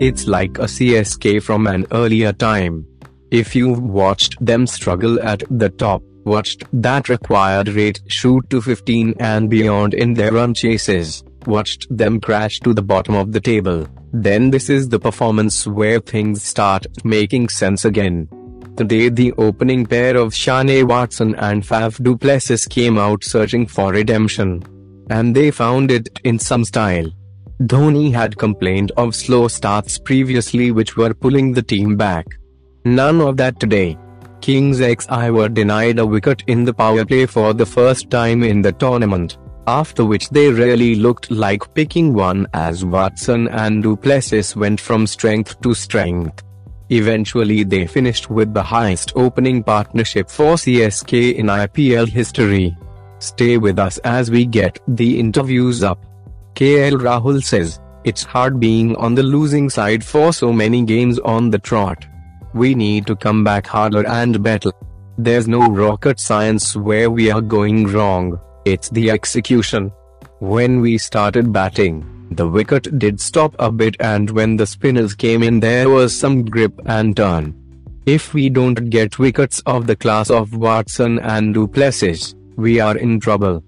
It's like a CSK from an earlier time. If you've watched them struggle at the top, watched that required rate shoot to 15 and beyond in their run chases, watched them crash to the bottom of the table, then this is the performance where things start making sense again. Today the opening pair of Shane Watson and Faf du Plessis came out searching for redemption. And they found it in some style. Dhoni had complained of slow starts previously which were pulling the team back. None of that today. Kings XI were denied a wicket in the power play for the first time in the tournament, after which they really looked like picking one as Watson and du Plessis went from strength to strength. Eventually they finished with the highest opening partnership for CSK in IPL history. Stay with us as we get the interviews up. KL Rahul says, It's hard being on the losing side for so many games on the trot. We need to come back harder and better. There's no rocket science where we are going wrong, it's the execution. When we started batting, the wicket did stop a bit and when the spinners came in there was some grip and turn. If we don't get wickets of the class of Watson and du Plessis, we are in trouble.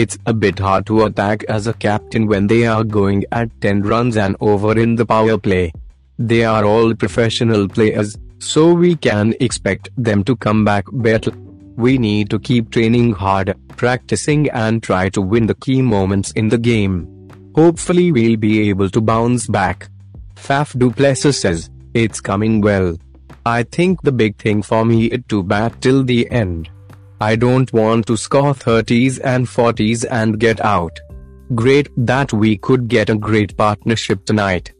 It's a bit hard to attack as a captain when they are going at 10 runs and over in the power play. They are all professional players, so we can expect them to come back better. We need to keep training hard, practicing and try to win the key moments in the game. Hopefully we'll be able to bounce back. Faf du Plessis says, it's coming well. I think the big thing for me is to bat till the end. I don't want to score 30s and 40s and get out. Great that we could get a great partnership tonight.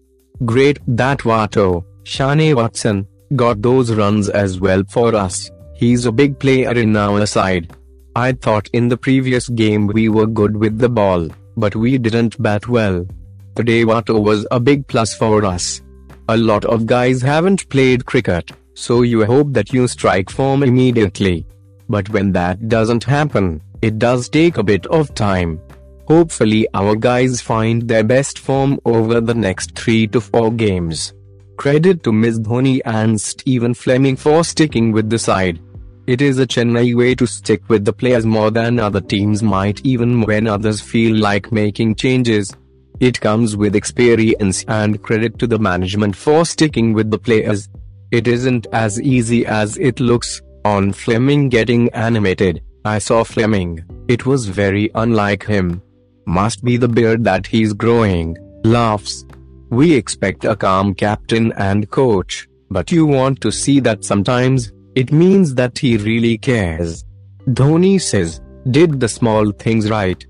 Great that Watto, Shane Watson, got those runs as well for us. He's a big player in our side. I thought in the previous game we were good with the ball but we didn't bat well. Today Watto was a big plus for us. A lot of guys haven't played cricket, so you hope that you strike form immediately. But when that doesn't happen, it does take a bit of time. Hopefully our guys find their best form over the next 3 to 4 games. Credit to MS Dhoni and Stephen Fleming for sticking with the side. It is a Chennai way to stick with the players more than other teams might even when others feel like making changes. It comes with experience and credit to the management for sticking with the players. It isn't as easy as it looks. On Fleming getting animated, I saw Fleming. It was very unlike him. Must be the beard that he's growing. Laughs. We expect a calm captain and coach, but you want to see that sometimes it means that he really cares. Dhoni says, did the small things right.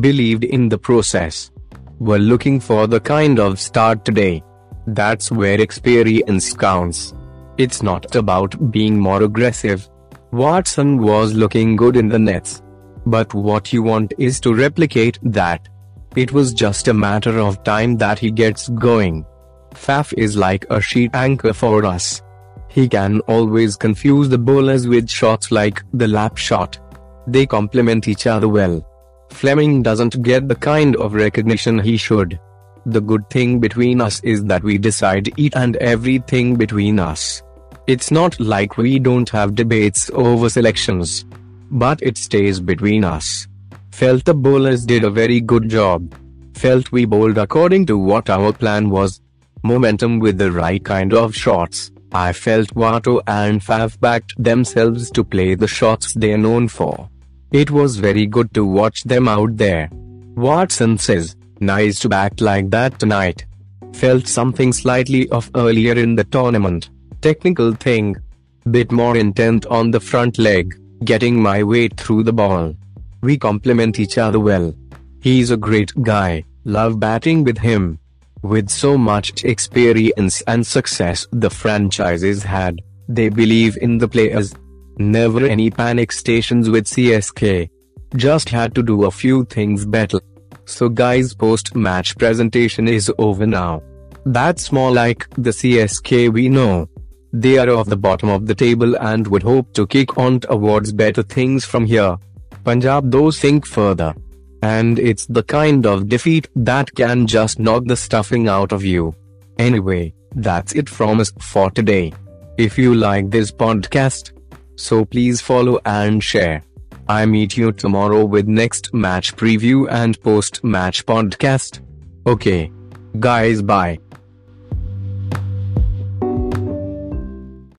Believed in the process. We're looking for the kind of start today. That's where experience counts. It's not about being more aggressive. Watson was looking good in the nets. But what you want is to replicate that. It was just a matter of time that he gets going. Faf is like a sheet anchor for us. He can always confuse the bowlers with shots like the lap shot. They complement each other well. Fleming doesn't get the kind of recognition he should. The good thing between us is that we decide each and everything between us. It's not like we don't have debates over selections. But it stays between us. Felt the bowlers did a very good job. Felt we bowled according to what our plan was. Momentum with the right kind of shots. I felt Watto and Faf backed themselves to play the shots they're known for. It was very good to watch them out there. Watson says, nice to back like that tonight. Felt something slightly off earlier in the tournament. Technical thing. Bit more intent on the front leg, getting my weight through the ball. We complement each other well. He's a great guy, love batting with him. With so much experience and success the franchises had, they believe in the players. Never any panic stations with CSK. Just had to do a few things better. So guys post match presentation is over now. That's more like the CSK we know. They are of the bottom of the table and would hope to kick on towards better things from here. Punjab though sink further. And it's the kind of defeat that can just knock the stuffing out of you. Anyway, that's it from us for today. If you like this podcast, so please follow and share. I meet you tomorrow with next match preview and post match podcast. Okay. Guys, bye.